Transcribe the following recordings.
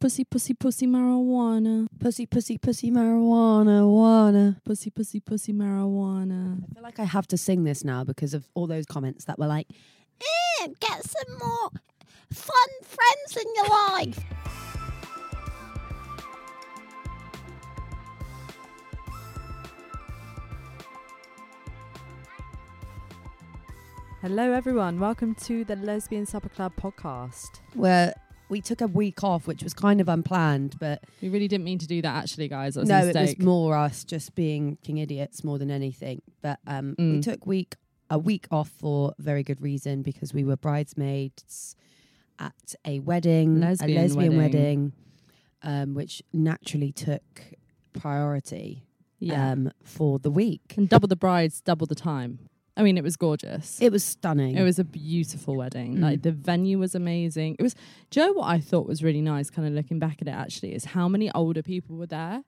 Pussy, pussy, pussy, marijuana. Pussy, pussy, pussy, marijuana, wanna. Pussy, pussy, pussy, marijuana. I feel like I have to sing this now because of all those comments that were like, eh, get some more fun friends in your life. Hello, everyone. Welcome to the Lesbian Supper Club podcast. Where we took a week off, which was kind of unplanned, but We really didn't mean to do that, actually, guys. That was no, a it was more us just being king idiots more than anything. But um, we Mm. took week a week off for very good reason because we were bridesmaids at a wedding, Lesbian a lesbian wedding. wedding, um, which naturally took priority yeah. um, for the week. and double the brides, double the time. I mean, it was gorgeous. It was stunning. It was a beautiful wedding. Mm. Like the venue was amazing. It was. Joe, you know what I thought was really nice? Kind of looking back at it, actually, is how many older people were there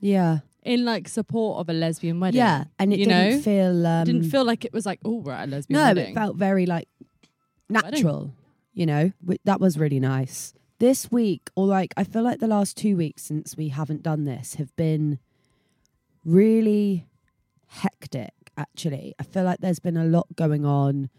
yeah, in like support of a lesbian wedding. yeah, and it you didn't know? feel. Um, didn't feel like it was like, oh, we're at a lesbian No, wedding. it felt very like natural. You know, that was really nice. This week, or like, I feel like the last two weeks since we haven't done this have been really hectic. Actually, I feel like there's been a lot going on.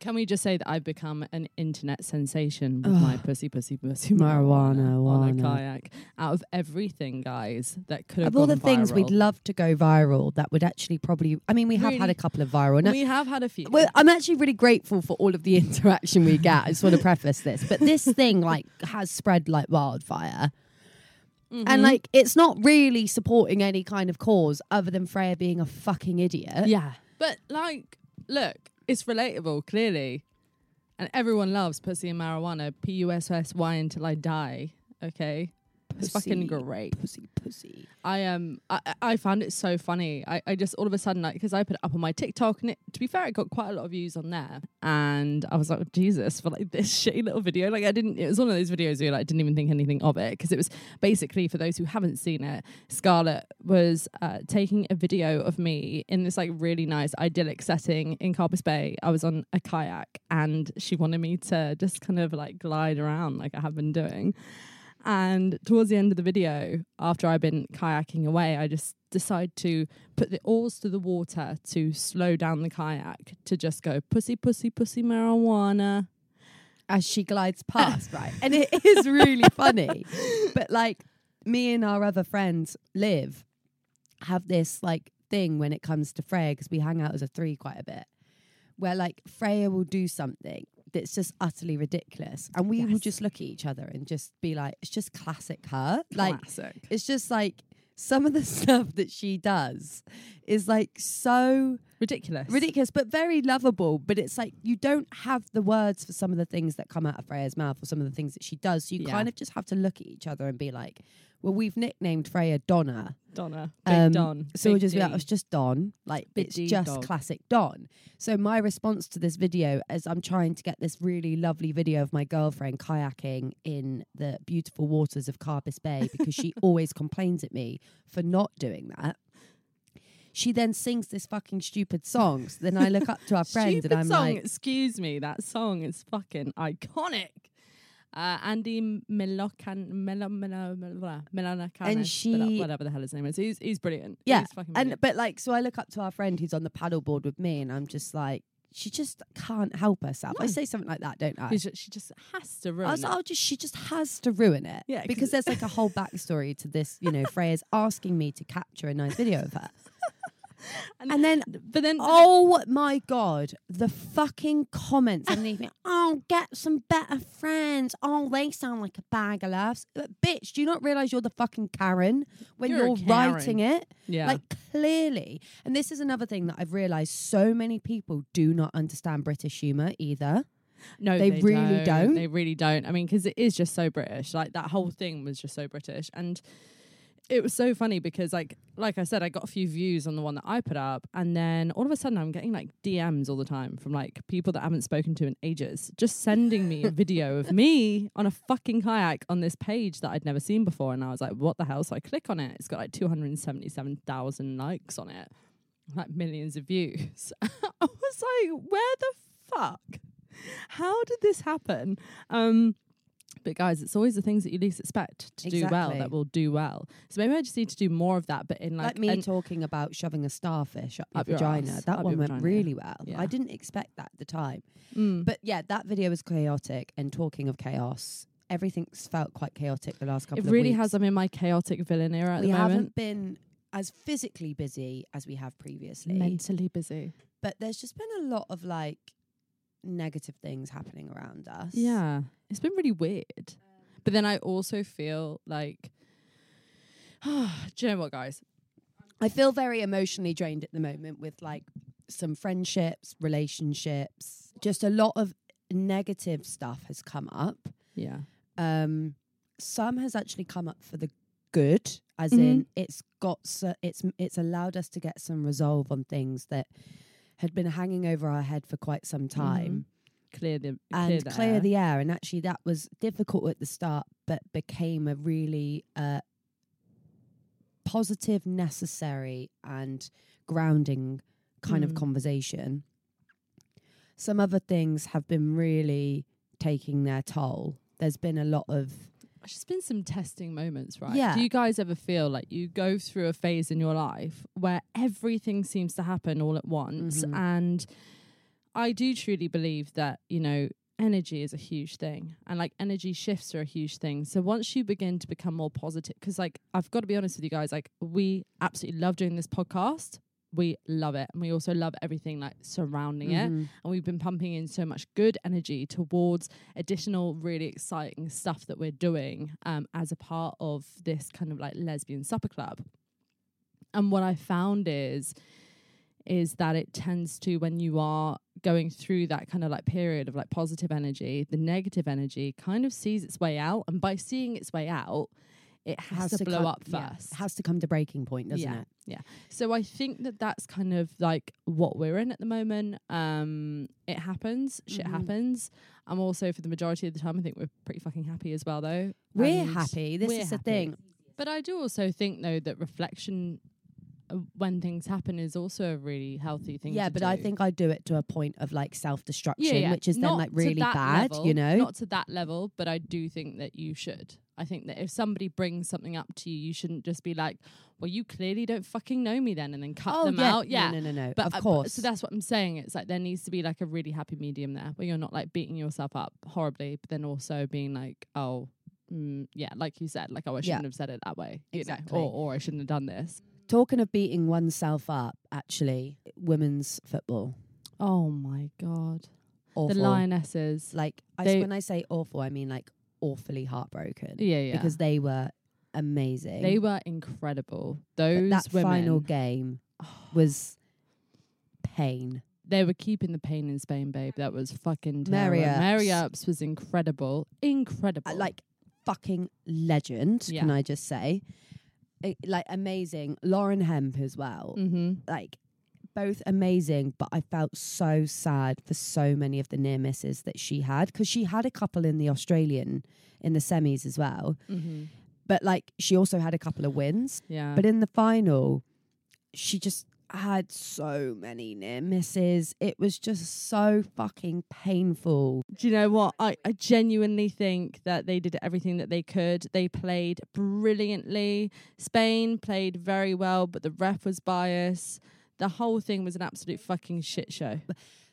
Can we just say that I've become an internet sensation with my pussy, pussy, pussy Marijuana, marijuana on a kayak? Out of everything, guys, that could have Of all the things we'd love to go viral, that would actually probably. I mean, we have had a couple of viral. No, we have had a few. Well, I'm actually really grateful for all of the interaction we get. I just want to preface this, but this thing like has spread like wildfire, Mhm. and like it's not really supporting any kind of cause other than Freya being a fucking idiot. yeah, but like, look, it's relatable clearly, and everyone loves pussy and marijuana. P U S S Y until I die. Okay, it's fucking great. pussy, pussy. I um I, I- found it so funny. I, I just all of a sudden like because I put it up on my TikTok and it to be fair it got quite a lot of views on there and I was like Jesus for like this shitty little video like I didn't it was one of those videos where like didn't even think anything of it because it was basically for those who haven't seen it Scarlett was uh, taking a video of me in this like really nice idyllic setting in Carbis Bay. I was on a kayak and she wanted me to just kind of like glide around like I have been doing. And towards the end of the video, after I've been kayaking away, I just decide to put the oars to the water to slow down the kayak to just go pussy, pussy, pussy, marijuana. As she glides past, right, and it is really funny. But like me and our other friends, Liv, have this like thing when it comes to Freya because we hang out as a three quite a bit, where like Freya will do something that's just utterly ridiculous, and we will just look at each other and just be like, "It's just classic her." Like it's just like some of the stuff that she does is like so Ridiculous. ridiculous, but very lovable. But it's like you don't have the words for some of the things that come out of Freya's mouth or some of the things that she does. So you Yeah. kind of just have to look at each other and be like, "Well, we've nicknamed Freya Donna, Donna. Big um, Don. so we'll just be like, "Oh, it's just Don." Like Big it's D just dog. classic Don. So my response to this video, as I'm trying to get this really lovely video of my girlfriend kayaking in the beautiful waters of Carbis Bay because she always complains at me for not doing that. She then sings this fucking stupid song. So then I look up to our friend Stupid and I'm like song. like, Excuse me, that song is fucking iconic. Uh, Andy Melocan, Melo, Melo, Melo, And she- whatever the hell his name is, he's he's brilliant. Yeah, he's fucking and but like, so I look up to our friend who's on the paddleboard with me, and I'm just like, she just can't help herself. I say something like that, don't I? She just has to ruin I was like, oh, just she just has to ruin it. Yeah, 'cause because there's like a whole backstory to this. You know, Freya's asking me to capture a nice video of her, and then but then, oh my god, the fucking comments underneath me. Oh, get some better friends. Oh, they sound like a bag of laughs. But bitch, do you not realize you're the fucking Karen when You're you're, Karen. writing it? yeah, Like clearly, and this is another thing that I've realized: so many people do not understand British humor either. no, they really don't. They really don't. I mean, because it is just so British. Like that whole thing was just so British, and it was so funny because, like, like I said, I got a few views on the one that I put up, and then all of a sudden, I'm getting like DMs all the time from like people that I haven't spoken to in ages, just sending me a video of me on a fucking kayak on this page that I'd never seen before, and I was like, what the hell? So I click on it. It's got like 277,000 likes on it, like millions of views. I was like, where the fuck? How did this happen? Um, But guys, it's always the things that you least expect to do well that will do well. So maybe I just need to do more of that, but in like, Like, me talking about shoving a starfish up your Up your vagina. arse, that up one went vagina, really well. yeah. I didn't expect that at the time. Mm. But yeah, that video was chaotic. And talking of chaos, everything's felt quite chaotic the last couple it really has. I'm in my chaotic villain era at we the moment. haven't been as physically busy as we have previously. Mentally busy. but there's just been a lot of like negative things happening around us. Yeah, it's been really weird. But then I also feel like, do you know what, guys? I feel very emotionally drained at the moment with like some friendships, relationships, just a lot of negative stuff has come up. Yeah, Um, some has actually come up for the good, as Mhm. in it's got so, it's it's allowed us to get some resolve on things that had been hanging over our head for quite some time clear the and clear the clear air. the air. And actually, that was difficult at the start, but became a really uh, positive, necessary, and grounding kind of Mm. conversation. Some other things have been really taking their toll. There's been a lot of There's just been some testing moments, right? Yeah. Do you guys ever feel like you go through a phase in your life where everything seems to happen all at once? Mhm. And I do truly believe that, you know, energy is a huge thing and like energy shifts are a huge thing. So once you begin to become more positive, because like I've got to be honest with you guys, like we absolutely love doing this podcast. We love it. And we also love everything like surrounding it Mhm. and we've been pumping in so much good energy towards additional really exciting stuff that we're doing um, as a part of this kind of like lesbian supper club and what i found is is that it tends to when you are going through that kind of like period of like positive energy the negative energy kind of sees its way out and by seeing its way out it has, to, blow come- up yeah, first it has to come to breaking point, doesn't Yeah. it? Yeah. So I think that that's kind of like what we're in at the moment. Um, it happens, shit Mhm. happens. I'm also for the majority of the time, I think we're pretty fucking happy as well, though. We're And happy. This we're is the happy. thing. But I do also think though that reflection when things happen is also a really healthy thing. Yeah, but I think I do it to a point of like self destruction, yeah, yeah. which is then like really bad, level, you know? Not to that level, but I do think that you should. I think that if somebody brings something up to you, you shouldn't just be like, "Well, you clearly don't fucking know me," then, and then cut oh, them yeah. out. Yeah, No, no, no, no. But, of uh, but- course. so that's what I'm saying. It's like there needs to be like a really happy medium there where you're not like beating yourself up horribly, but then also being like, oh, mm, yeah, like you said, like, oh, I shouldn't have said it that way. You Exactly. Know? Or, or I shouldn't have done this. Talking of beating oneself up, actually, women's football. Oh my God. Awful. The Lionesses. Like, I, They- when I say awful, I mean like awfully heartbroken. yeah, yeah. Because they were amazing. they were incredible. But Those that women. final game was pain. They were keeping the pain in Spain, babe. That was fucking Mary terrible. Mary Earps. Earps was incredible. Incredible. Uh, like fucking legend, Yeah. can I just say? Like amazing. Lauren Hemp as well. mm-hmm. Like both amazing, but I felt so sad for so many of the near misses that she had because she had a couple in the Australian in the semis as well. Mm-hmm. But like she also had a couple of wins. Yeah. But in the final, she just had so many near misses. It was just so fucking painful. Do you know what? I, I genuinely think that they did everything that they could. They played brilliantly. Spain played very well, but the ref was biased. The whole thing was an absolute fucking shit show.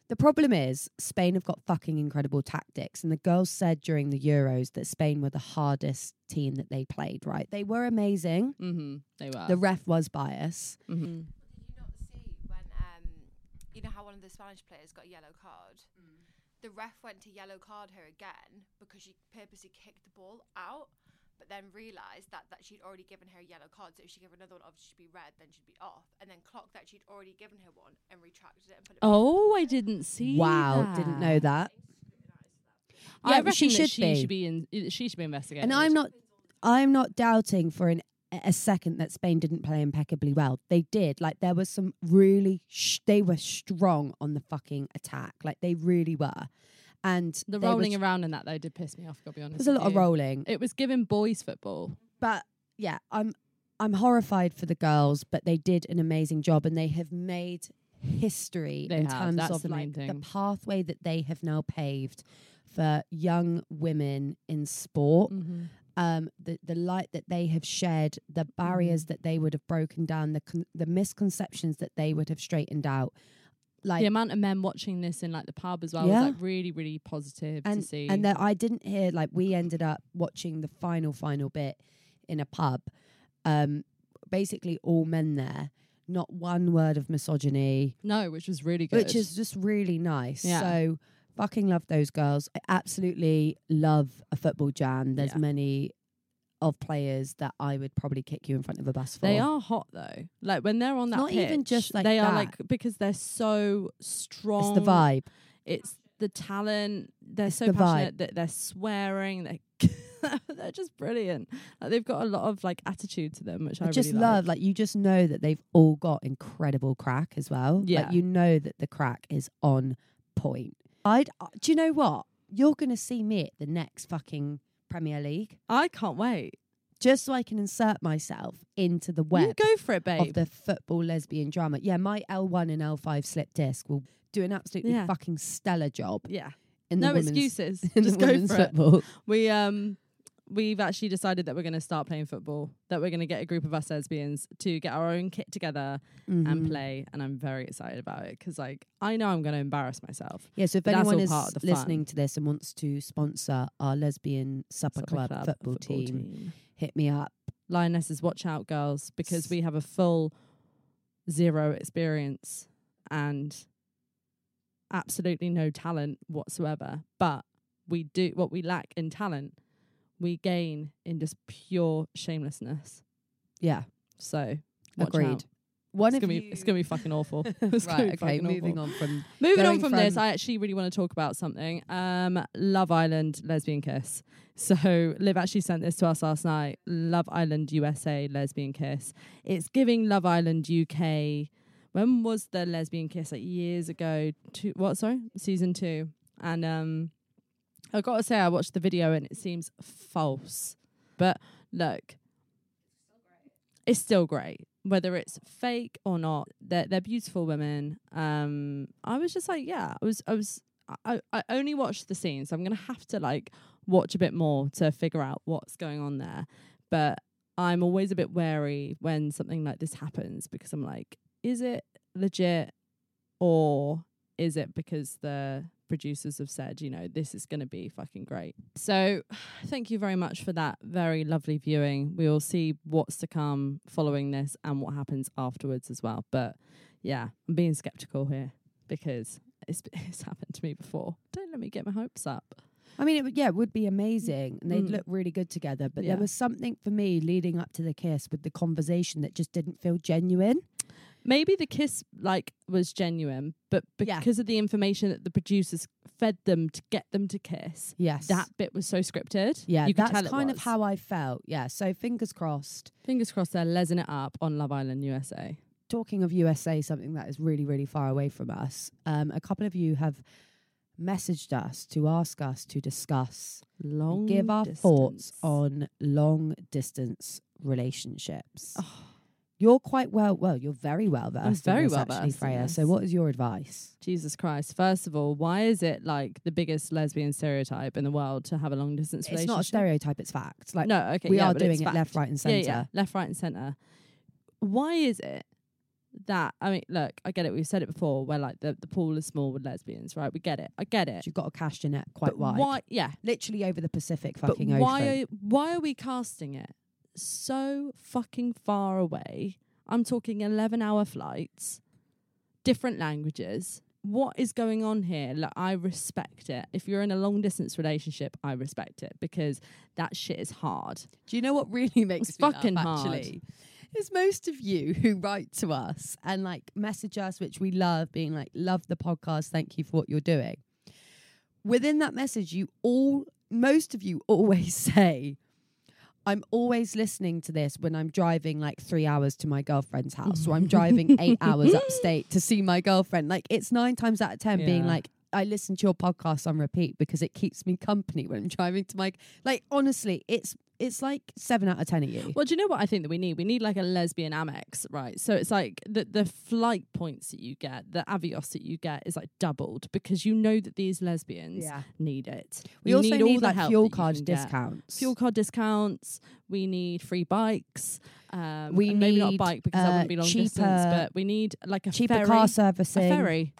The problem is Spain have got fucking incredible tactics, and the girls said during the Euros that Spain were the hardest team that they played. Right, they were amazing. Mm-hmm. They were. The ref was biased. mm-hmm. Did you not see when um you know how one of the Spanish players got a yellow card? The ref went to yellow card her again because she purposely kicked the ball out, but then realised that, that she'd already given her a yellow card. So if she gave another one, obviously she'd be red, then she'd be off, and then clocked that she'd already given her one and retracted it and put it. back. Oh, I didn't see. Wow, didn't know that. I Yeah, reckon she that should she be. should be in. She should be investigated. And I'm not, I'm not doubting for an a second that Spain didn't play impeccably well. They did. Like there was some really, sh- they were strong on the fucking attack. Like they really were. And The rolling tr- around in that though did piss me off. Gotta be honest. There's a lot of rolling. It was giving boys football. but yeah, I'm I'm horrified for the girls, but they did an amazing job and they have made history They in have, terms that's of the like the pathway that they have now paved for young women in sport. Mhm. Um, the the light that they have shed, the barriers Mhm. that they would have broken down, the con- the misconceptions that they would have straightened out. Like the amount of men watching this in like the pub as well Yeah. was like really, really positive and to see. and that I didn't hear like we ended up watching the final final bit in a pub. Um, basically all men there, not one word of misogyny, no, which was really good. which is just really nice. Yeah. So fucking love those girls. I absolutely love a football jam. There's Yeah. many of players that I would probably kick you in front of a bus for. They are hot though. Like when they're on that not even just like they are like because they're so strong. It's the vibe. It's the talent. They're so the vibe. passionate that they're swearing. They're they're just brilliant. Like they've got a lot of like attitude to them, which I, I just really love Like. like you just know that they've all got incredible crack as well. Yeah. Like you know that the crack is on point. I'd uh, do you know what? You're gonna see me at the next fucking Premier League. I can't wait. Just so I can insert myself into the You web go for it, babe. of the football lesbian drama. Yeah, my L one and L five slip disc will do an absolutely Yeah. fucking stellar job yeah, in no the excuses. in just the go for it. football. We um we've actually decided that we're going to start playing football. That we're going to get a group of us lesbians to get our own kit together and Mhm. play. And I'm very excited about it because like I know I'm going to embarrass myself. Yeah, so if anyone is fun. listening to this and wants to sponsor our lesbian supper, Supper club, football, team, hit me up. Lionesses, watch out, girls, because we have a full zero experience and absolutely no talent whatsoever. But we do what we lack in talent, we gain in just pure shamelessness. Yeah, So agreed. out. One It's gonna be it's gonna be fucking awful. It's gonna be right, okay, moving awful. on from Moving on Going from, this, I actually really want to talk about something. Um, Love Island lesbian kiss. So Liv actually sent this to us last night. Love Island USA lesbian kiss. It's giving Love Island UK. When was the lesbian kiss? Like years ago. Two, what? Sorry, season two. And um, I got to say, I watched the video and it seems false. But look, it's still great. Whether it's fake or not, they're they're beautiful women. Um, I was just like, yeah, I was I was I, I only watched the scene, so I'm gonna have to like watch a bit more to figure out what's going on there. But I'm always a bit wary when something like this happens because I'm like, is it legit or is it because the producers have said, you know, this is going to be fucking great? So, thank you very much for that very lovely viewing. We will see what's to come following this and what happens afterwards as well. But yeah, I'm being skeptical here because it's, it's happened to me before. Don't let me get my hopes up. I mean, it would, yeah, it would be amazing, and they'd Mm. look really good together. But Yeah. there was something for me leading up to the kiss with the conversation that just didn't feel genuine. Maybe the kiss like was genuine, but Yeah. because of the information that the producers fed them to get them to kiss, Yes, that bit was so scripted. yeah, you could that's tell it kind of was. how I felt. Yeah, so fingers crossed. Fingers crossed they're lesing it up on Love Island USA. Talking of USA, something that is really, really far away from us. Um, a couple of you have messaged us to ask us to discuss, Long give our distance. thoughts on long distance relationships. Oh, You're quite well, well, you're very well versed. very well actually, versed Freya. So, what is your advice? Jesus Christ. First of all, why is it like the biggest lesbian stereotype in the world to have a long distance It's relationship? It's not a stereotype; it's fact. Like no, okay. we yeah, are doing it left, right, and centre. yeah, yeah. left, right, and centre. Why is it that I mean, look, I get it. We've said it before, where like the, the pool is small with lesbians, right? We get it. I get it. You've got to cast your net quite but wide. why? Yeah, Literally over the Pacific but fucking why ocean. are why are we casting it so fucking far away? I'm talking eleven hour flights, different languages. What is going on here? Like, I respect it. If you're in a long distance relationship, I respect it because that shit is hard. Do you know what really makes It's me fucking laugh, hard. actually? Is most of you who write to us and like message us, which we love, being like, love the podcast, thank you for what you're doing. Within that message, you all, most of you always say, I'm always listening to this when I'm driving like three hours to my girlfriend's house. So I'm driving eight hours upstate to see my girlfriend. Like it's nine times out of 10 being like, I listen to your podcast on repeat because it keeps me company when I'm driving to my, like, honestly, it's it's like seven out of ten of you. Well, do you know what I think that we need? We need like a lesbian Amex, right? So it's like the the flight points that you get, the Avios that you get is like doubled because you know that these lesbians need it. We also need need, like fuel card discounts. Fuel card discounts. We need free bikes. Um, We and maybe not a bike because that uh, wouldn't be long distance, but we need like a cheaper ferry, car a servicing. ferry,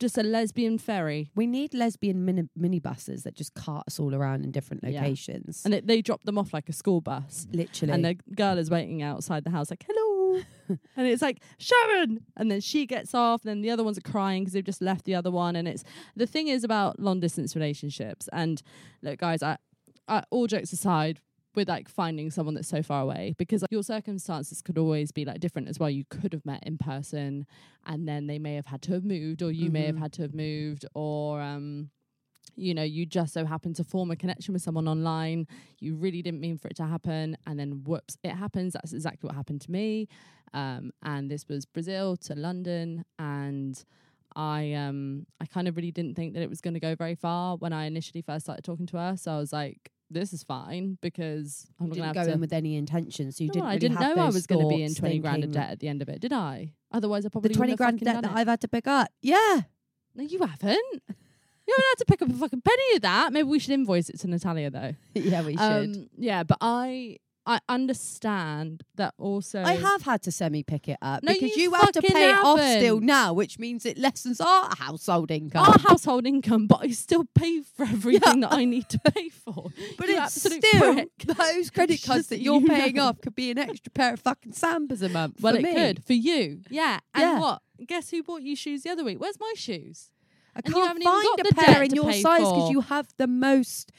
just a lesbian ferry. We need lesbian mini minibuses that just cart us all around in different Yeah. locations. And it, they drop them off like a school bus. Literally. And the girl is waiting outside the house, like, hello. and it's like, Sharon. And then she gets off. And then the other ones are crying because they've just left the other one. And it's the thing is about long distance relationships. And look, guys, I, I, all jokes aside, with like finding someone that's so far away because like, your circumstances could always be like different as well. You could have met in person and then they may have had to have moved, or you may have Mhm. had to have moved, or, um, you know, you just so happen to form a connection with someone online. You really didn't mean for it to happen. And then whoops, it happens. That's exactly what happened to me. Um, and this was Brazil to London. And I um I kind of really didn't think that it was going to go very far when I initially first started talking to her. So I was like, this is fine because I'm not didn't going to go in with any intention, so you No, didn't. I really didn't have know I was going to be in 20 grand of debt at the end of it, did I? Otherwise, I The probably twenty grand debt that. I've had to pick up. Yeah. No, you haven't. You haven't had to pick up a fucking penny of that. Maybe we should invoice it to Natalia though. yeah, we should. Um, yeah, but I I understand that also. I have had to semi pick it up No, because you you, have to pay it off still now, which means it lessens our household income. our household income, but I still pay for everything that I need to pay for. but You it's still prick. those credit cards just that you're you paying know. off could be an extra pair of fucking sambas a month. Well, for it me. could for you, yeah. And Yeah. what? Guess who bought you shoes the other week? Where's my shoes? I and can't haven't even find a pair in your size because you have the most.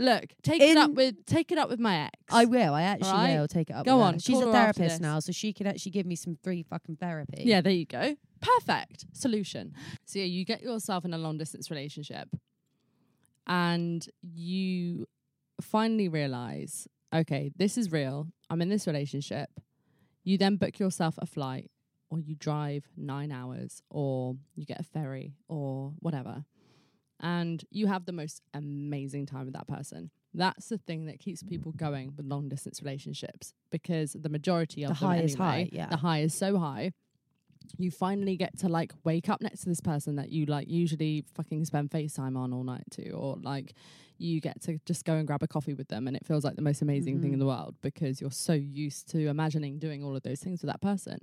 Look, take it up with take it up with my ex. I will. I actually Right. will take it up. Go with her. on, She's call a her after therapist now, so she can actually give me some free fucking therapy. Yeah, there you go. Perfect solution. So yeah, you get yourself in a long distance relationship, and you finally realize, okay, this is real. I'm in this relationship. You then book yourself a flight, or you drive nine hours, or you get a ferry, or whatever, and you have the most amazing time with that person. That's the thing that keeps people going with long distance relationships because the majority of The them high is anyway, high, yeah. the high is so high you finally get to like wake up next to this person that you like usually fucking spend FaceTime on all night to, or like you get to just go and grab a coffee with them and it feels like the most amazing thing in Mhm. the world because you're so used to imagining doing all of those things with that person.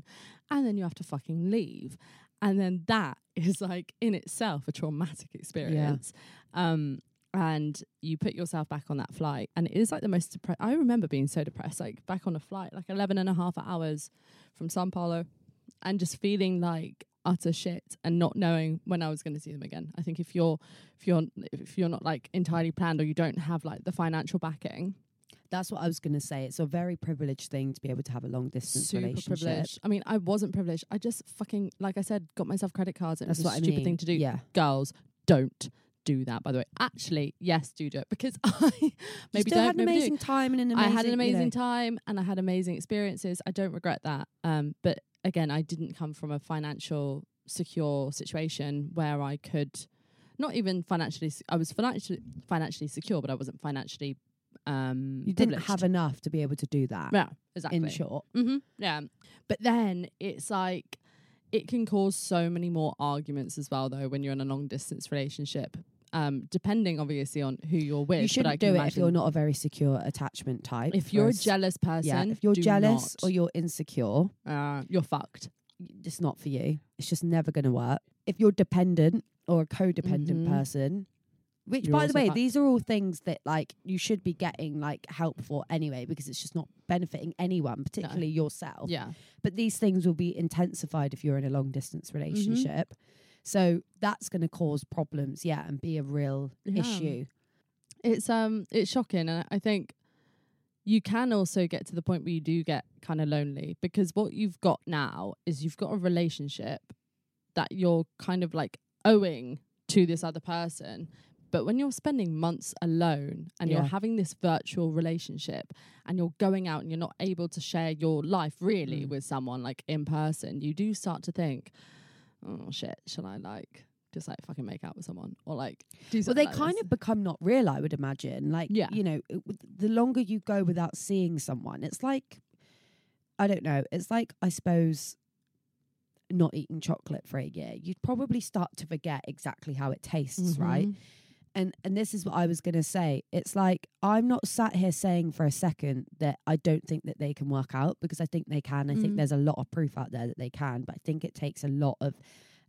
And then you have to fucking leave. And then that is like in itself a traumatic experience. Um and you put yourself back on that flight and it is like the most depressed i remember being so depressed like back on a flight like 11 and a half hours from sao paulo and just feeling like utter shit and not knowing when I was going to see them again. I think if you're if you're if you're not like entirely planned or you don't have like the financial backing, That's what I was going to say. It's a very privileged thing to be able to have a long distance super relationship. privileged. I mean, I wasn't privileged. I just fucking like I said, got myself credit cards. And That's it was what a I stupid mean. thing to do. Yeah. Girls, don't do that. By the way, actually, yes, do do it because I maybe still don't had an maybe do. amazing time and an amazing. I had an you know- amazing time and I had amazing experiences. I don't regret that. Um, but again, I didn't come from a financial secure situation where I could not even financially. I was financially financially secure, but I wasn't financially. Um, You didn't have enough to be able to do that. yeah, exactly. In short, hmm Yeah. But then it's like it can cause so many more arguments as well, though, when you're in a long distance relationship. Um, depending obviously on who you're with. you shouldn't do it if you're not a very secure attachment type. If you're a jealous person, yeah, if you're jealous not. or you're insecure, uh, you're fucked. it's not for you. It's just never going to work. If you're dependent or a codependent Mhm. person, which You're by the way, these are all things that like you should be getting like help for anyway because it's just not benefiting anyone, particularly yourself. Yeah. But these things will be intensified if you're in a long distance relationship. So that's going to cause problems, yeah, and be a real Yeah. issue. It's um it's shocking and I think you can also get to the point where you do get kind of lonely because what you've got now is you've got a relationship that you're kind of like owing to this other person. But when you're spending months alone and Yeah. you're having this virtual relationship and you're going out and you're not able to share your life really Mm. with someone like in person, you do start to think, oh shit, shall I like just like fucking make out with someone or like do Well, something. they like kind this. of become not real, I would imagine. Like, Yeah. you know, it, the longer you go without seeing someone, it's like, I don't know, it's like, I suppose, not eating chocolate for a year. You'd probably start to forget exactly how it tastes, right? And and this is what I was going to say. It's like I'm not sat here saying for a second that I don't think that they can work out because I think they can. I think Mhm. there's a lot of proof out there that they can, but I think it takes a lot of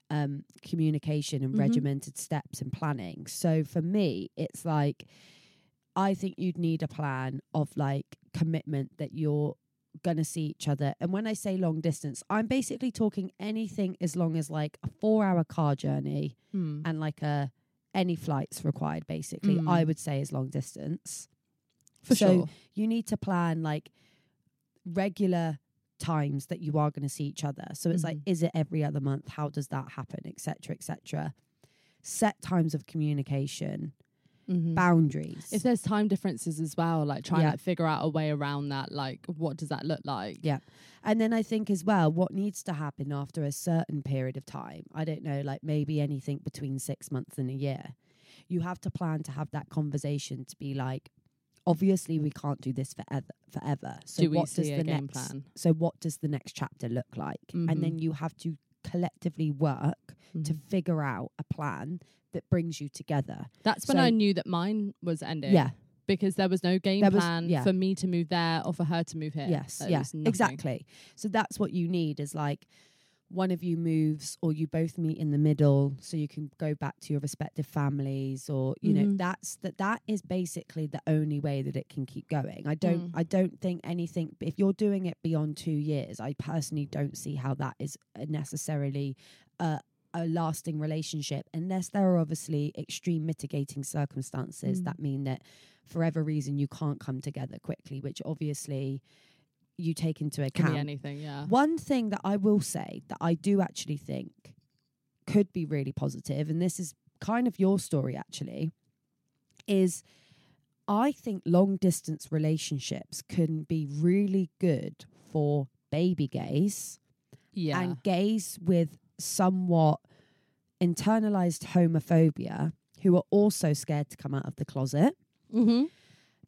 um, communication and Mhm. regimented steps and planning. So for me, it's like I think you'd need a plan of like commitment that you're gonna see each other. And when I say long distance, I'm basically talking anything as long as like a four hour car journey Mm. and like a any flights required basically Mm. i would say is long distance for so sure. you need to plan like regular times that you are going to see each other so it's like Mhm. is it every other month how does that happen etc etc set times of communication Mhm. boundaries If there's time differences as well, like trying Yeah. to like, figure out a way around that, like what does that look like? Yeah. And then I think as well, what needs to happen after a certain period of time, I don't know, like maybe anything between six months and a year, you have to plan to have that conversation to be like, obviously we can't do this forever. Forever. So Do what does the next? plan? So what does the next chapter look like? And Mhm. then you have to collectively work to Mhm. figure out a plan that brings you together. That's when I knew that mine was ending. Yeah. Because there was no game was- plan yeah. for me to move there or for her to move here. Yes, There yeah, exactly. So that's what you need is like one of you moves or you both meet in the middle so you can go back to your respective families or you know Mhm. that's that that is basically the only way that it can keep going. I don't Mm. I don't think anything if you're doing it beyond 2 years I personally don't see how that is uh, necessarily a a lasting relationship unless there are obviously extreme mitigating circumstances Mm. that mean that for whatever reason you can't come together quickly which obviously you take into Can account be anything, yeah. one thing that I will say that I do actually think could be really positive, and this is kind of your story actually, is I think long distance relationships can be really good for baby gays Yeah. and gays with somewhat internalized homophobia who are also scared to come out of the closet mm-hmm.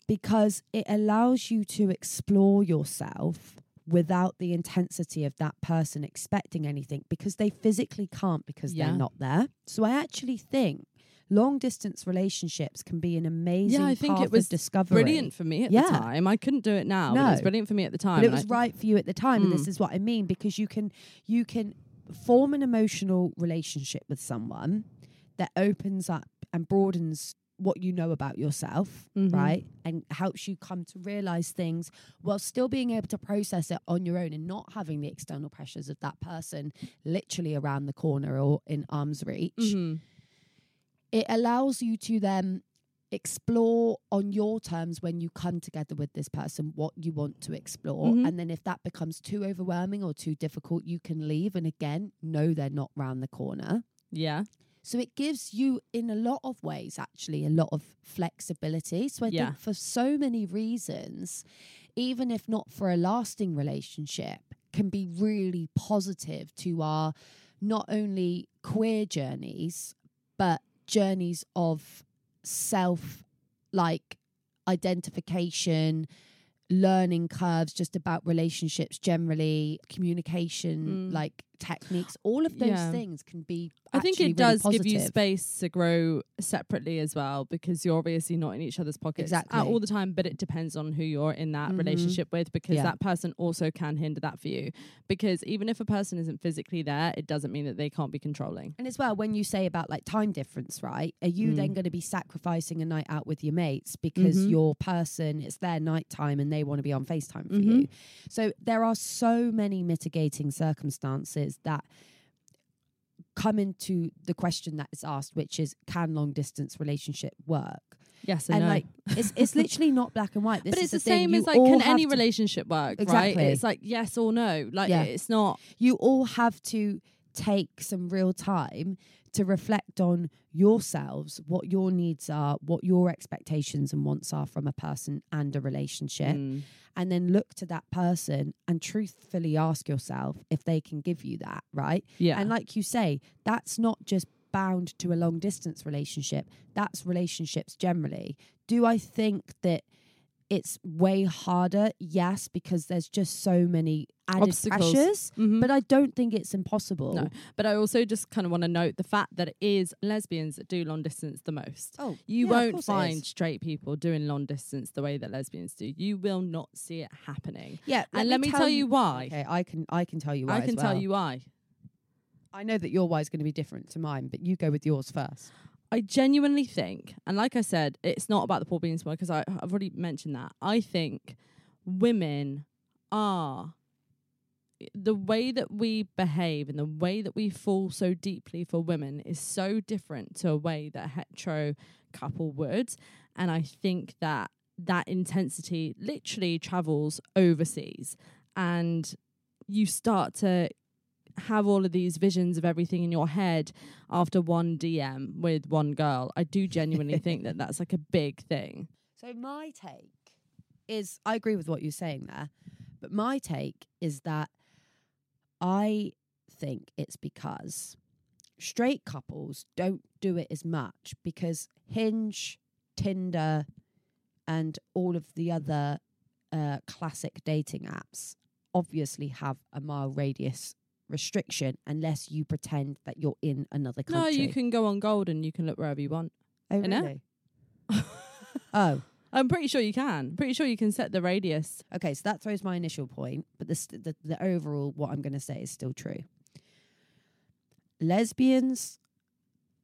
because it allows you to explore yourself without the intensity of that person expecting anything because they physically can't because Yeah. they're not there. So I actually think long distance relationships can be an amazing yeah, I think it was discovery. Brilliant for me at Yeah. the time. I couldn't do it now. But it was brilliant for me at the time. But it was I- right for you at the time, and this Mm. is what I mean because you can you can form an emotional relationship with someone that opens up and broadens what you know about yourself, Mhm. right? And helps you come to realize things while still being able to process it on your own and not having the external pressures of that person literally around the corner or in arm's reach Mhm. it allows you to then explore on your terms when you come together with this person what you want to explore Mhm. and then if that becomes too overwhelming or too difficult you can leave and again know they're not round the corner Yeah. so it gives you in a lot of ways actually a lot of flexibility so i Yeah. think for so many reasons even if not for a lasting relationship can be really positive to our not only queer journeys but journeys of self like identification learning curves just about relationships generally communication Mm. like techniques all of those Yeah. things can be I think it really does give you space to grow separately as well because you're obviously not in each other's pockets at Exactly. all the time, but it depends on who you're in that Mhm. relationship with because Yeah. that person also can hinder that for you. Because even if a person isn't physically there, it doesn't mean that they can't be controlling. And as well, when you say about like time difference, right? Are you then Mm. going to be sacrificing a night out with your mates because Mhm. your person, it's their night time and they want to be on FaceTime for Mhm. you? So there are so many mitigating circumstances that come into the question that is asked, which is can long distance relationship work? Yes and, And no. like it's it's literally not black and white. This but is it's the, thing, same as like can any relationship work, Exactly. right? It's like yes or no. Like Yeah. it's not you all have to take some real time to reflect on yourselves, what your needs are, what your expectations and wants are from a person and a relationship, Mm. and then look to that person and truthfully ask yourself if they can give you that, right? yeah. And like you say, that's not just bound to a long distance relationship. That's relationships generally. Do I think that it's way harder? Yes, because there's just so many added Obstacles. pressures. Mhm. But I don't think it's impossible. No. But I also just kind of want to note the fact that it is lesbians that do long distance the most. Oh, You yeah, won't find straight people doing long distance the way that lesbians do. You will not see it happening. Yeah, and let me tell you why. Okay, I can I can tell you why. I can as tell you why. I know that your why is going to be different to mine, but you go with yours first. I genuinely think, and like I said, it's not about the Paul Beans one because I've already mentioned that. I think women are the way that we behave and the way that we fall so deeply for women is so different to a way that a hetero couple would. And I think that that intensity literally travels overseas and you start to have all of these visions of everything in your head after one DM with one girl. I do genuinely think that that's like a big thing. So my take is I agree with what you're saying there, but my take is that I think it's because straight couples don't do it as much because Hinge, Tinder, and all of the other uh, classic dating apps obviously have a mile radius restriction unless you pretend that you're in another country. No, you can go on gold and you can look wherever you want. Oh, really? oh, I'm pretty sure you can. Pretty sure you can set the radius. Okay, so that throws my initial point, but the st- the, the overall what I'm going to say is still true. Lesbians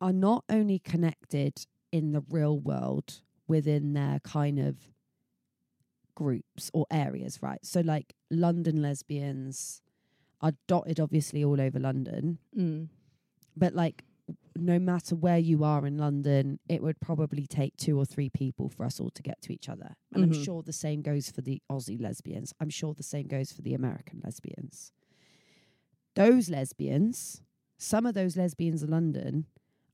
are not only connected in the real world within their kind of groups or areas, right? So like London lesbians are dotted obviously all over London, Mm. but like no matter where you are in London, it would probably take two or three people for us all to get to each other. And Mhm. I'm sure the same goes for the Aussie lesbians. I'm sure the same goes for the American lesbians. Those lesbians, some of those lesbians in London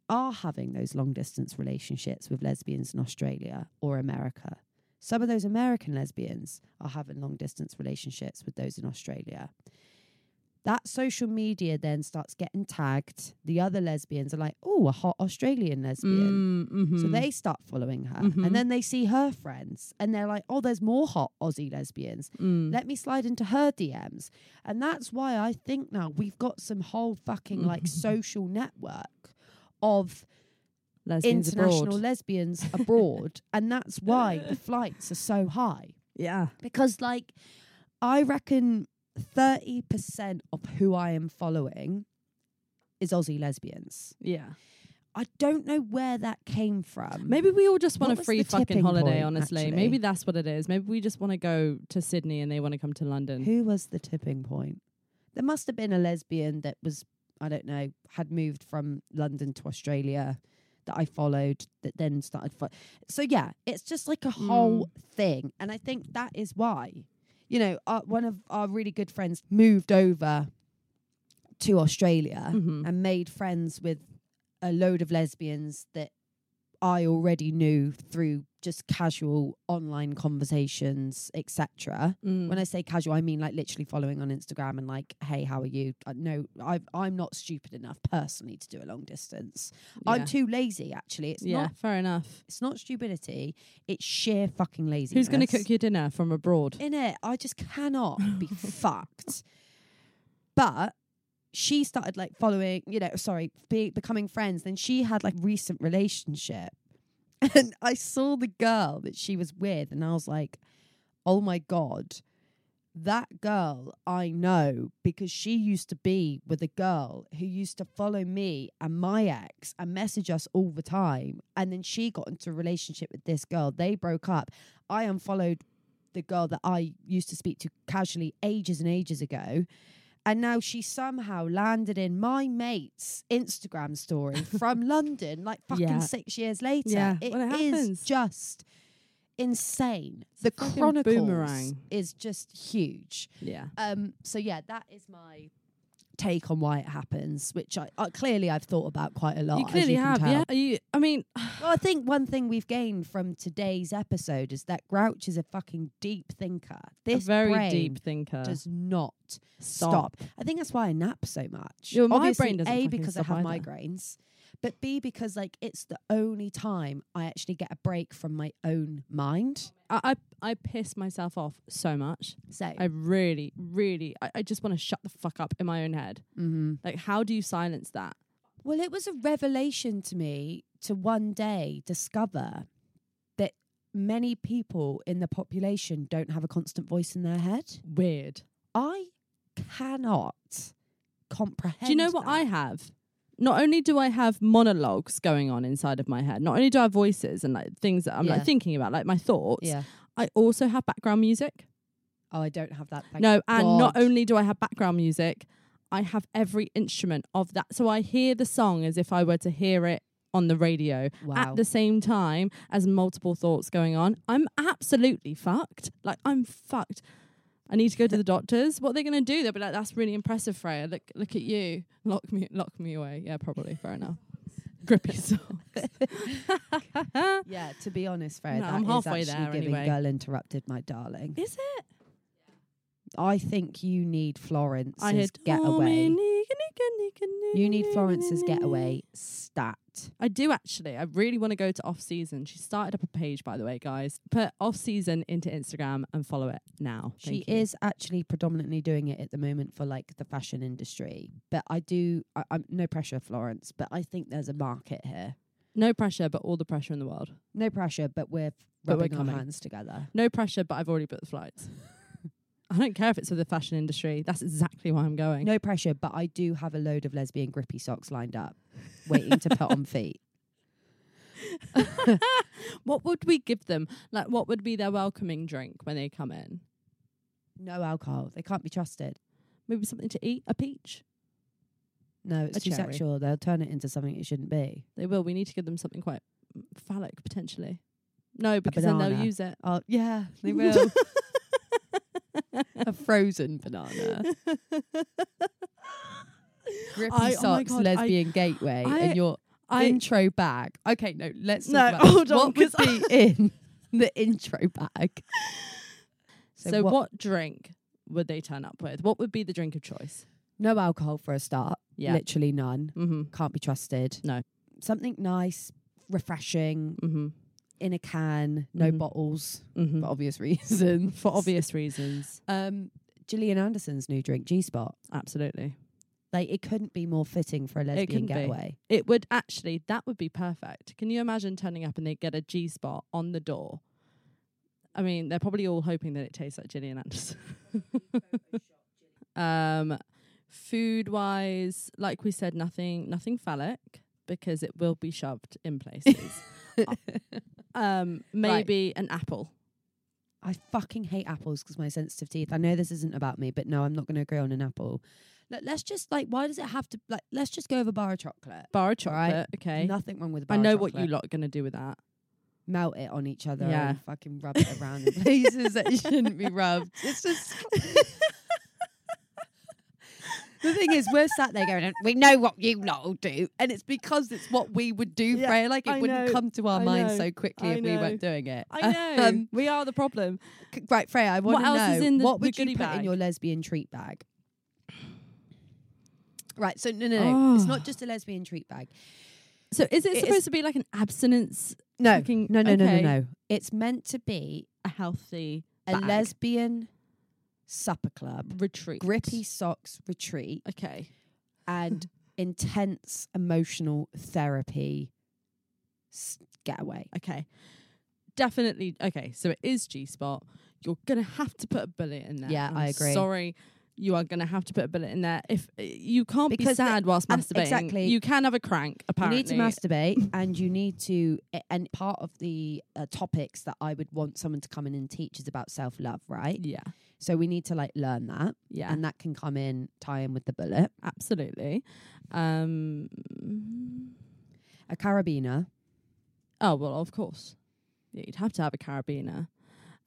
are having those long distance relationships with lesbians in Australia or America. Some of those American lesbians are having long distance relationships with those in Australia that social media then starts getting tagged. The other lesbians are like, oh, a hot Australian lesbian. Mm, mhm. So they start following her. Mhm. And then they see her friends and they're like, oh, there's more hot Aussie lesbians. Mm. Let me slide into her DMs. And that's why I think now we've got some whole fucking like social network of Lesbians international abroad. lesbians abroad. And that's why the flights are so high yeah. because like I reckon thirty percent of who I am following is Aussie lesbians. Yeah. I don't know where that came from. Maybe we all just want What a free fucking holiday, point, honestly. actually? Maybe that's what it is. Maybe we just want to go to Sydney and they want to come to London. who was the tipping point? There must have been a lesbian that was I don't know had moved from London to Australia that I followed that then started. Fo- so yeah, it's just like a whole hmm. thing, and I think that is why. You know, uh, one of our really good friends moved over to Australia Mhm. and made friends with a load of lesbians that I already knew through just casual online conversations, etc. Mm. When I say casual, I mean like literally following on Instagram and like, "Hey, how are you?" Uh, no, I I'm not stupid enough personally to do a long distance. I'm too lazy. Actually, it's yeah, not. fair enough. It's not stupidity. It's sheer fucking laziness. Who's going to cook your dinner from abroad? in it? I just cannot be fucked. But she started like following, you know, sorry, be, becoming friends. Then she had like recent relationship, and I saw the girl that she was with, and I was like, oh my god. That girl I know because she used to be with a girl who used to follow me and my ex and message us all the time. And then she got into a relationship with this girl. They broke up. I unfollowed the girl that I used to speak to casually ages and ages ago. And now she somehow landed in my mate's Instagram story from London, like fucking Yeah. six years later. Yeah, It well, it is just insane. It's the Chronicles boomerang. is just huge. Yeah. Um, so yeah, that is my take on why it happens, which I uh, clearly I've thought about quite a lot. You clearly can have, yeah. You? I mean, Well, I think one thing we've gained from today's episode is that Grouch is a fucking deep thinker. This a very deep thinker. does not Stop. stop. I think that's why I nap so much. Well, my Obviously, brain doesn't a because I have either. migraines, but B because like it's the only time I actually get a break from my own mind. I, I I piss myself off so much. So I really, really, I, I just want to shut the fuck up in my own head. mm-hmm. Like, how do you silence that? Well, it was a revelation to me to one day discover that many people in the population don't have a constant voice in their head. Weird. I cannot comprehend. Do you know what that. I have? Not only do I have monologues going on inside of my head, not only do I have voices and like things that I'm Yeah. like thinking about, like my thoughts, Yeah. I also have background music. Oh, I don't have that. Thank no, and not God. only do I have background music, I have every instrument of that. So I hear the song as if I were to hear it on the radio wow. at the same time as multiple thoughts going on. I'm absolutely fucked. Like I'm fucked. I need to go to the doctors. What are they going to do? They'll be like, "That's really impressive, Freya. Look, look at you. Lock me, lock me away." Yeah, probably. Fair enough. Grippy socks. yeah, to be honest, Freya, No, that I'm is halfway actually there giving anyway. girl interrupted, my darling. Is it? I think you need Florence's I had getaway. You need Florence's getaway stat. I do actually. I really want to go to off season. She started up a page, by the way, guys. Put off season into Instagram and follow it now. She you. is actually predominantly doing it at the moment for like the fashion industry. But I do, I, I'm no pressure, Florence, but I think there's a market here. no pressure, but all the pressure in the world. No pressure, but we're But we're rubbing our hands together. No pressure, but I've already booked the flights. I don't care if it's for the fashion industry. That's exactly why I'm going. No pressure, but I do have a load of lesbian grippy socks lined up, waiting to put on feet. what would we give them? Like, what would be their welcoming drink when they come in? No alcohol. They can't be trusted. Maybe something to eat? A peach? No, it's A too cherry. sexual. They'll turn it into something it shouldn't be. They will. We need to give them something quite mm, phallic, potentially. No, because then they'll banana. use it. Oh yeah, they will. A frozen banana. Grippy I- oh socks, I- lesbian gateway, I- and your I intro bag. Okay, no, let's No, about hold on, what 'cause be in the intro bag. so, what, drink would they turn up with? What would be the drink of choice? No alcohol for a start. Yeah. Literally none. Mm-hmm. Can't be trusted. No. Something nice, refreshing, Mm-hmm. In a can, no Mhm. bottles Mm-hmm. for obvious reasons. For obvious reasons. Um, Gillian Anderson's new drink, G Spot. Absolutely. Like it couldn't be more fitting for a lesbian be. getaway. It would actually, that would be perfect. Can you imagine turning up and they get a G spot on the door? I mean, they're probably all hoping that it tastes like Gillian Anderson. um, food wise, like we said, nothing, nothing phallic because it will be shoved in places. Um, maybe an apple. I fucking hate apples because my sensitive teeth. I know this isn't about me, but no, I'm not going to agree on an apple. Let, let's just like, why does it have to like? Let's just go over a bar of chocolate. Bar of All right. chocolate, okay. Nothing wrong with a bar I know what you chocolate. lot are going to do with that. Melt it on each other Yeah. and fucking rub it around in places that it shouldn't be rubbed. It's just. The thing is, we're sat there going, we know what you lot will do. And it's because it's what we would do, Yeah, Freya. Like, it I wouldn't know, come to our I minds know, so quickly I if we weren't doing it. I know. Um, we are the problem. c- right, Freya, I want to know is in the- what would you put in your lesbian treat bag? Right, so no, no, no. It's Oh. not just a lesbian treat bag. So is it, It supposed is- to be like an abstinence, No, no, no, no, no, no. It's meant to be a healthy a bag lesbian supper club, retreat? grippy socks retreat, Okay. and intense emotional therapy getaway. Okay. Definitely. Okay. So it is G spot. You're gonna have to put a bullet in there. Yeah, I'm I agree. Sorry. You are gonna have to put a bullet in there. If uh, you can't be Because the- sad whilst masturbating, exactly. you can have a crank. Apparently, You need to masturbate, and you need to. And part of the uh, topics that I would want someone to come in and teach is about self love, right? Yeah, So we need to like learn that, yeah, and that can come in tie in with the bullet. absolutely. Um. A carabiner. Oh well, of course. Yeah, you'd have to have a carabiner.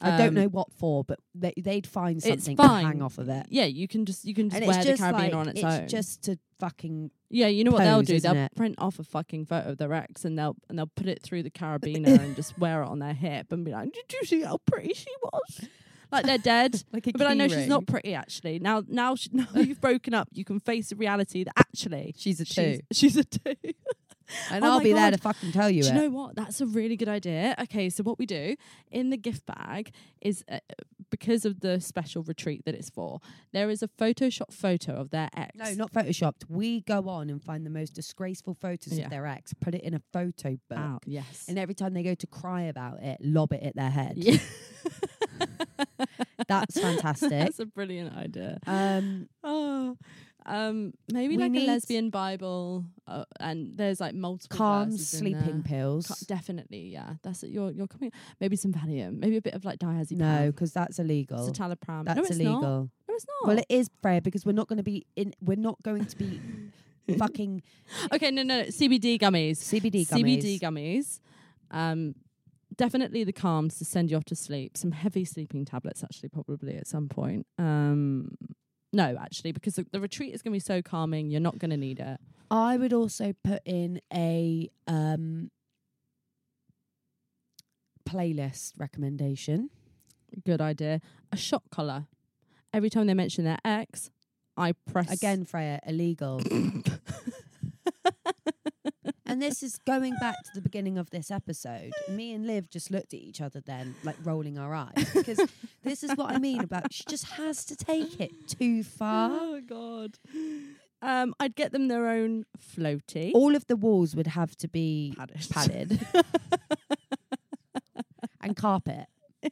I don't Um, know what for, but they, they'd find something to hang off of it. Yeah, you can just you can just And wear it's the carabiner like on its, it's own. just to fucking Yeah, you know what they'll do? They'll it? print off a fucking photo of their ex and they'll and they'll put it through the carabiner and just wear it on their hip and be like, "Did you see how pretty she was?" Like they're dead. like a but I know key she's not pretty actually. Now, now, she, now you've broken up, you can face the reality that actually She's a two. she's, she's a two. and Oh I'll be there to fucking tell you Do it. you know what? That's a really good idea. Okay, so what we do in the gift bag is uh, because of the special retreat that it's for, there is a Photoshop photo of their ex. no, not photoshopped. We go on and find the most disgraceful photos Yeah. of their ex, put it in a photo book, Ow, yes. and every time they go to cry about it, lob it at their head. yeah. That's fantastic. That's a brilliant idea. um, Oh, um, maybe like a lesbian Bible, uh, and there's like multiple calm sleeping pills. Ca- definitely, yeah. That's it. You're you're coming. Maybe some Valium. Maybe a bit of like diazepam. no, because that's illegal. citalopram. That's no, it's illegal. Not. No, it's not. Well, it is Freya because we're not going to be in. We're not going to be fucking okay, no, no, no. CBD gummies. CBD gummies. CBD gummies. Um, definitely the calms to send you off to sleep. Some heavy sleeping tablets, actually, probably at some point. Um, no, actually, because the, the retreat is going to be so calming, you're not going to need it. I would also put in a um, playlist recommendation. Good idea. A shot collar. Every time they mention their ex, I press Again, Freya, illegal. and this is going back to the beginning of this episode. Me and Liv just looked at each other then, like rolling our eyes, because this is what I mean about she just has to take it too far. Oh God. Um, I'd get them their own floaty. All of the walls would have to be padded. padded and carpet.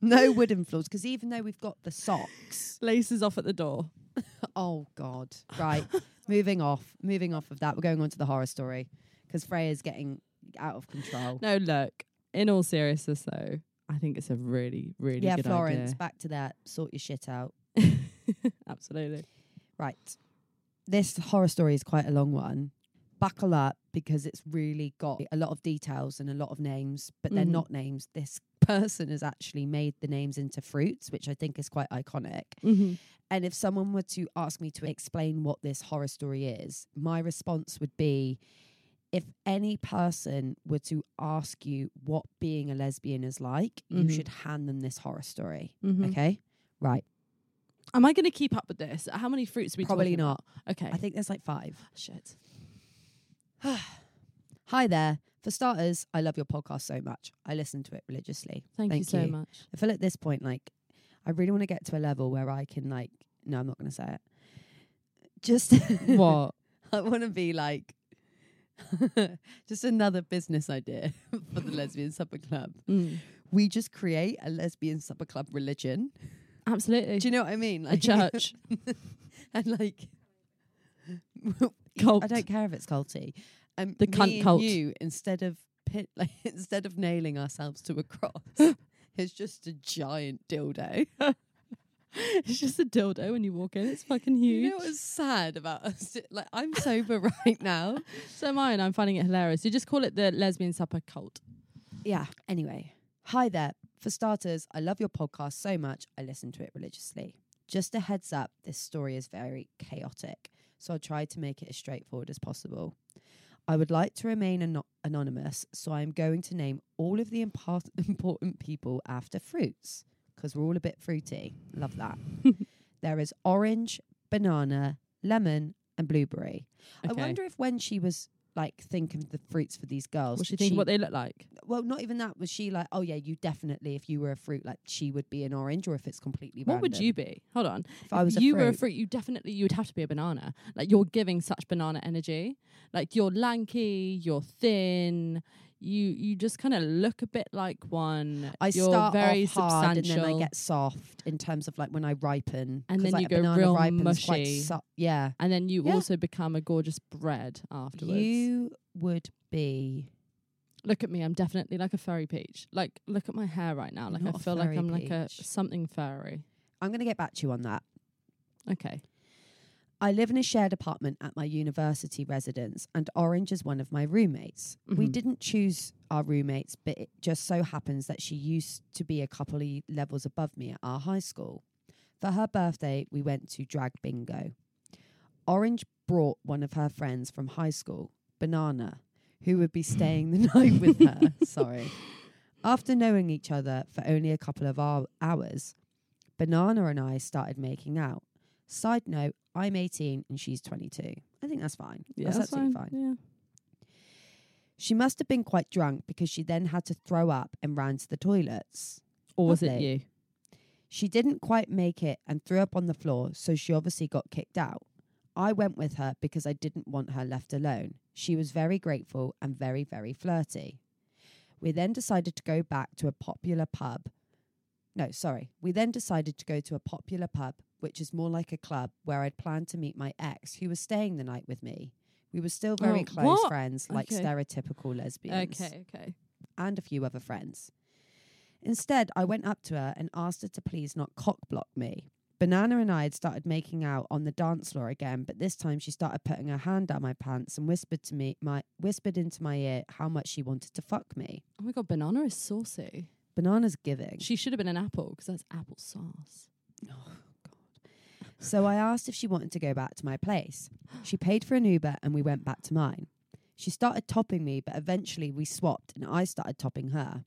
No wooden floors, because even though we've got the socks, Laces off at the door. oh god, right. Moving off, moving off of that, we're going on to the horror story because Freya's getting out of control. No, look. In all seriousness, though, I think it's a really, really yeah, good Florence, back to that. Sort your shit out. Absolutely. Right. This horror story is quite a long one. Buckle up because it's really got a lot of details and a lot of names, but they're Mhm. not names. This person has actually made the names into fruits, which I think is quite iconic. Mm-hmm. And if someone were to ask me to explain what this horror story is, my response would be if any person were to ask you what being a lesbian is like, you Mhm. should hand them this horror story. Mm-hmm. Okay? Right. Am I going to keep up with this? How many fruits are we Probably not. about? Okay. I think there's like five. Shit. Hi there. For starters, I love your podcast so much. I listen to it religiously. Thank, you so much. I feel at this point, like, I really want to get to a level where I can, like, no, I'm not going to say it. Just what? I want to be like, just another business idea for the Lesbian Supper Club. Mm. We just create a lesbian supper club religion. Absolutely. Do you know what I mean? a church. and like, Cult. I don't care if it's culty. Um, The cunt cult. You instead of pit, like instead of nailing ourselves to a cross, it's just a giant dildo. it's just a dildo when you walk in. It's fucking huge. You know what's sad about us? Like I'm sober right now. so am I, and I'm finding it hilarious. You just call it the lesbian supper cult. Yeah. Anyway, hi there. For starters, I love your podcast so much. I listen to it religiously. Just a heads up, this story is very chaotic, so I'll try to make it as straightforward as possible. I would like to remain ano- anonymous, so I'm going to name all of the import- important people after fruits because we're all a bit fruity. Love that. there is orange, banana, lemon, and blueberry. Okay. I wonder if when she was like thinking of the fruits for these girls, What she did think what they look like? well, not even that. Was she like, oh yeah, you definitely, if you were a fruit, like she would be an orange, or if it's completely What would you be? Hold on. If I was a fruit, you fruit, were a fruit, you definitely you would have to be a banana. Like you're giving such banana energy. Like you're lanky, you're thin. You you just kind of look a bit like one. I you're start very off hard and then I get soft in terms of like when I ripen, and then like, you a go real mushy. so- yeah, and then you Yeah. also become a gorgeous bread afterwards. you would be. look at me, I'm definitely like a furry peach. Like look at my hair right now. Like not I feel like I'm like a something furry. I'm going to get back to you on that. Okay. I live in a shared apartment at my university residence, and Orange is one of my roommates. We Mhm. didn't choose our roommates, but it just so happens that she used to be a couple of levels above me at our high school. For her birthday, we went to drag bingo. Orange brought one of her friends from high school, Banana, who would be staying the night with her. Sorry. After knowing each other for only a couple of hours, Banana and I started making out. Side note, I'm 18 and she's 22. I think that's fine. Yeah, that's, that's absolutely fine. fine. Yeah. She must have been quite drunk because she then had to throw up and ran to the toilets. Or was it you? She didn't quite make it and threw up on the floor, so she obviously got kicked out. I went with her because I didn't want her left alone. She was very grateful and very, very flirty. We then decided to go back to a popular pub. No, sorry. We then decided to go to a popular pub, which is more like a club, where I'd planned to meet my ex, who was staying the night with me. We were still very Oh, close what? friends, like Okay. stereotypical lesbians Okay, okay. and a few other friends. Instead, I went up to her and asked her to please not cock block me. Banana and I had started making out on the dance floor again, but this time she started putting her hand down my pants and whispered to me, my whispered into my ear how much she wanted to fuck me. Oh my god, banana is saucy. Banana's giving. She should have been an apple because that's apple sauce. So I asked if she wanted to go back to my place. She paid for an Uber and we went back to mine. She started topping me, but eventually we swapped and I started topping her.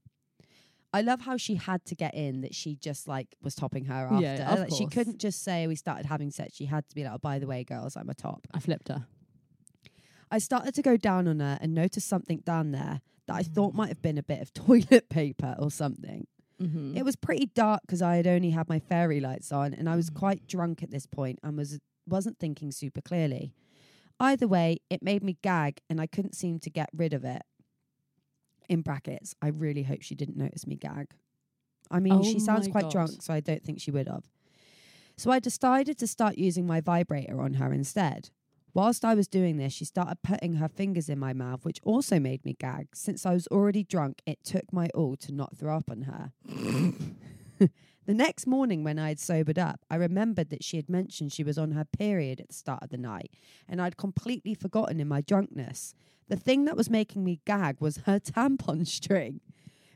I love how she had to get in that she just like was topping her after. Yeah, of like, she course. couldn't just say we started having sex. She had to be like, oh, by the way, girls, I'm a top. I flipped her. I started to go down on her and noticed something down there that I thought mm. might have been a bit of toilet paper or something. Mm-hmm. It was pretty dark because I had only had my fairy lights on and I was Mm. quite drunk at this point and was wasn't thinking super clearly. Either way, it made me gag and I couldn't seem to get rid of it. In brackets, I really hope she didn't notice me gag. I mean, Oh she sounds quite God. drunk, so I don't think she would have. So I decided to start using my vibrator on her instead. Whilst I was doing this, she started putting her fingers in my mouth, which also made me gag. Since I was already drunk, it took my all to not throw up on her. the next morning, when I had sobered up, I remembered that she had mentioned she was on her period at the start of the night, and I'd completely forgotten in my drunkenness. The thing that was making me gag was her tampon string,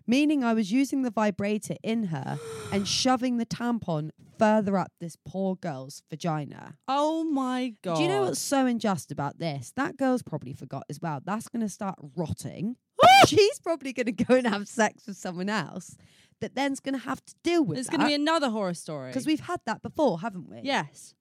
meaning I was using the vibrator in her and shoving the tampon further up this poor girl's vagina. Oh my god. Do you know what's so unjust about this? That girl's probably forgot as well. That's going to start rotting. She's probably going to go and have sex with someone else that then's going to have to deal with There's going to be another horror story. Because we've had that before, haven't we? Yes.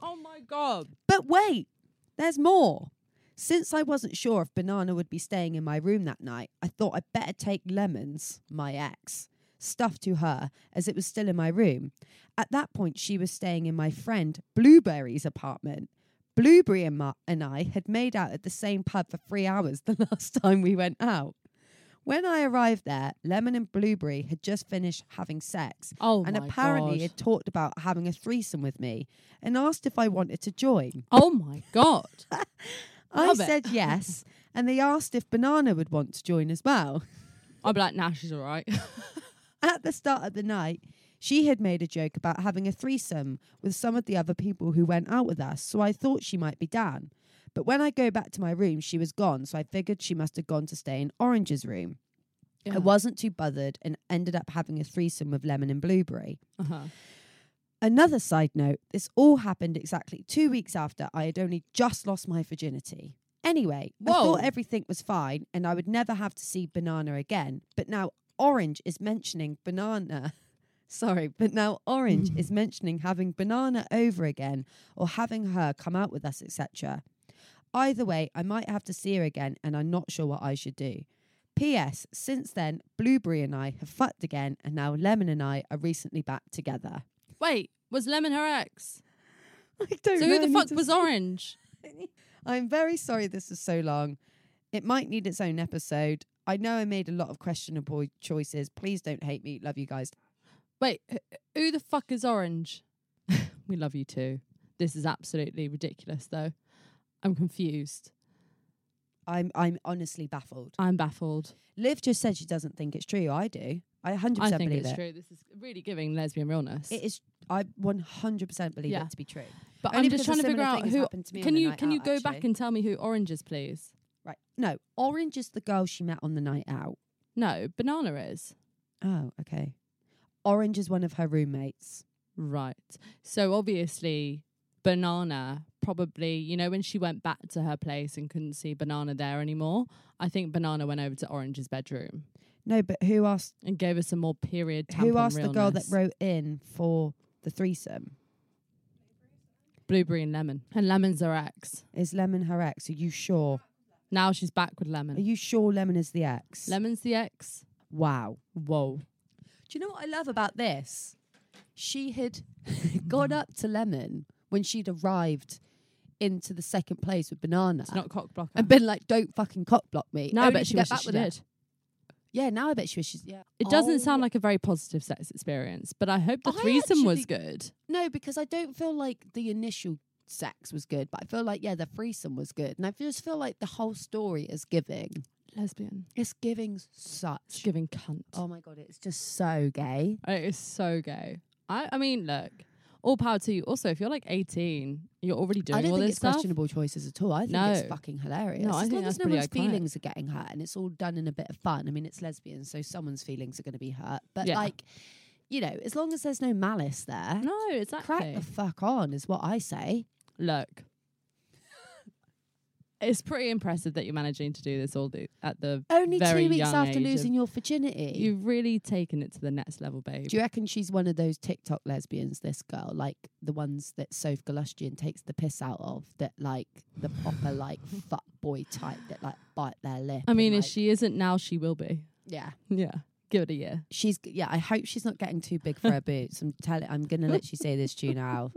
Oh my god. But wait, there's more. Since I wasn't sure if Banana would be staying in my room that night, I thought I'd better take Lemons, my ex, stuff to her as it was still in my room. At that point, she was staying in my friend Blueberry's apartment. Blueberry and, ma- and I had made out at the same pub for three hours the last time we went out. When I arrived there, Lemon and Blueberry had just finished having sex Oh and apparently god. had talked about having a threesome with me and asked if I wanted to join. oh my god. I Love it. said yes, and they asked if Banana would want to join as well. I'd be like, nah, she's all right. At the start of the night, she had made a joke about having a threesome with some of the other people who went out with us, so I thought she might be down. But when I go back to my room, she was gone, so I figured she must have gone to stay in Orange's room. I wasn't too bothered and ended up having a threesome with Lemon and Blueberry. Uh-huh. Another side note this all happened exactly two weeks after I had only just lost my virginity. Anyway, I thought everything was fine and I would never have to see Banana again. But now Orange is mentioning Banana. Sorry, but now Orange is mentioning having Banana over again or having her come out with us, etc. Either way, I might have to see her again and I'm not sure what I should do. P.S. Since then, Blueberry and I have fucked again, and now Lemon and I are recently back together. Wait, was Lemon her ex? I don't So know. who the need fuck to was Orange? I'm very sorry this is so long. It might need its own episode. I know I made a lot of questionable choices. Please don't hate me. Love you guys. Wait, wh- who the fuck is Orange? we love you too. This is absolutely ridiculous though. I'm confused. I'm I'm honestly baffled. I'm baffled. Liv just said she doesn't think it's true. I do. I 100% I think believe it's it. true. This is really giving lesbian realness. It is. I 100% believe Yeah. it to be true. but only I'm just because a trying to figure similar out has who. happened to me on Can you night can you out, go back actually. and tell me who Orange is, please? Right. No, Orange is the girl she met on the night out. No, Banana is. Oh, okay. Orange is one of her roommates. Right. So obviously, Banana probably, you know, when she went back to her place and couldn't see Banana there anymore, I think Banana went over to Orange's bedroom No, but who asked? and gave us some more period tampon Who asked the girl that wrote in for the threesome? Blueberry and Lemon. And Lemon's her ex. Is Lemon her ex? Are you sure? Now she's back with lemon. Are you sure Lemon is the ex? Lemon's the ex. wow. Whoa. Do you know what I love about this? She had gone up to Lemon when she'd arrived into the second place with Banana It's not cock blocker. and been like, "Don't fucking cock block me." no, oh, I only bet to she get wishes back she with her. did. Yeah, now I bet she wishes. Yeah, It doesn't Oh. sound like a very positive sex experience, but I hope the I threesome was actually- good. no, because I don't feel like the initial sex was good, but I feel like yeah, the threesome was good, and I just feel like the whole story is giving. Lesbian. It's giving It's such. giving cunt. Oh my god, it's just so gay. It is so gay. I, I mean, look, all power to you. Also, if you're like 18, you're already doing I don't all think this it's stuff. questionable choices at all. I think it's fucking hilarious. No, I as think long that's as no pretty one's iconic. feelings are getting hurt and it's all done in a bit of fun. I mean, it's lesbians, so someone's feelings are going to be hurt. But Yeah. like, you know, as long as there's no malice there, No, exactly. crack the fuck on is what I say. Look, it's pretty impressive that you're managing to do this all the, at the Only very two weeks young after losing your virginity. You've really taken it to the next level, babe. do you reckon she's one of those TikTok lesbians, this girl, like the ones that Soph Galustian takes the piss out of, that like the proper like fuck boy type that like bite their lip? I mean, and, if she isn't now, she will be. yeah, Yeah, give it a year. she's yeah. I hope she's not getting too big for her boots. I'm telling. I'm gonna let you say this to you now.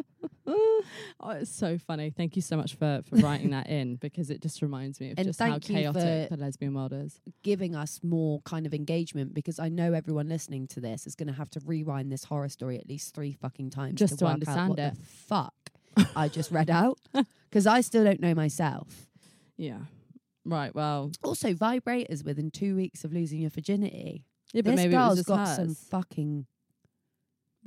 oh, it's so funny. Thank you so much for, for writing that in because it just reminds me of And just how chaotic the lesbian world is. Giving us more kind of engagement because I know everyone listening to this is going to have to rewind this horror story at least three fucking times Just to work understand what it. the fuck I just read out because I still don't know myself. Yeah. Right. Well, Also, vibrators within two weeks of losing your virginity. yeah, but this maybe girl's got hers some fucking.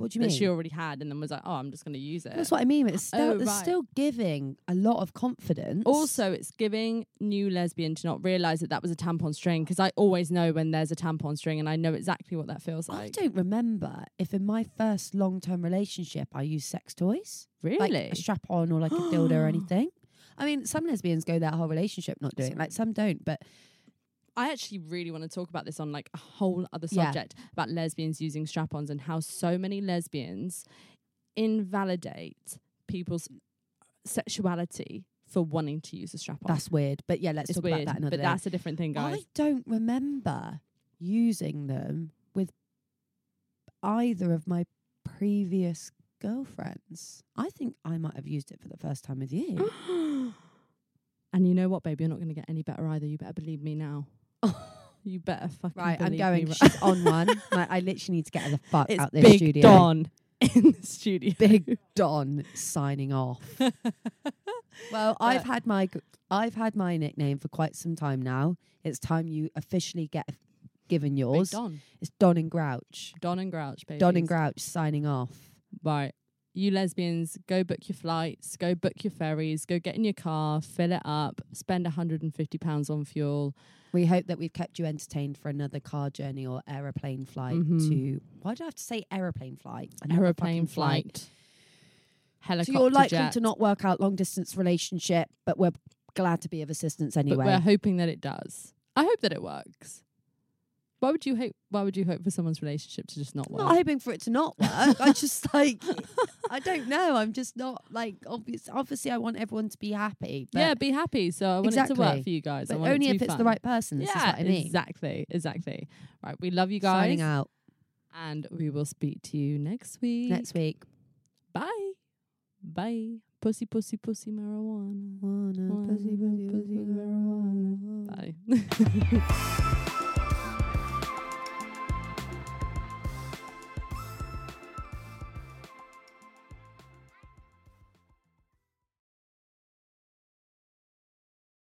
What do you that mean? she already had, and then was like, "Oh, I'm just going to use it." That's what I mean. It's oh, still, Oh, it's right. still giving a lot of confidence. Also, it's giving new lesbian to not realize that that was a tampon string because I always know when there's a tampon string and I know exactly what that feels like. I like. don't remember if in my first long term relationship I used sex toys. Really? like a strap on or like a dildo or anything. I mean, some lesbians go their whole relationship not doing it, like some don't. But I actually really want to talk about this on like a whole other Yeah. subject about lesbians using strap-ons and how so many lesbians invalidate people's sexuality for wanting to use a strap-on. that's weird. But yeah, let's it's talk weird, about that another but day. that's a different thing, guys. I don't remember using them with either of my previous girlfriends. I think I might have used it for the first time with you. and you know what, babe? You're not going to get any better either. You better believe me now. You better fucking right, I'm believe going. Me. She's on one. Like, I literally need to get her the fuck It's out this Big studio. Don in the studio. Big Don signing off. Well, uh, I've had my g- I've had my nickname for quite some time now. It's time you officially get given Big yours. Don. It's Don and Grouch. Don and Grouch, baby. Don and Grouch signing off. Right. You lesbians, go book your flights, go book your ferries, go get in your car, fill it up, spend £150 on fuel. We hope that we've kept you entertained for another car journey or aeroplane flight Mhm. to. Why do I have to say aeroplane flight? Another Aeroplane flight. flight. Helicopter So you're likely jet. to not work out long distance relationship, but we're glad to be of assistance But anyway. we're hoping that it does. I hope that it works. Why would you hope why would you hope for someone's relationship to just not work? I'm not hoping for it to not work. I just like I don't know. I'm just not like obvious. Obviously, I want everyone to be happy. But, yeah, be happy. So I want it to work for you guys. I but only if it's the right person. This is yeah, what I mean. exactly, exactly. Right, we love you guys, Signing out and we will speak to you next week. next week. Bye. Bye. Pussy, pussy, pussy, marijuana. Wanna pussy, pussy, pussy, Bye.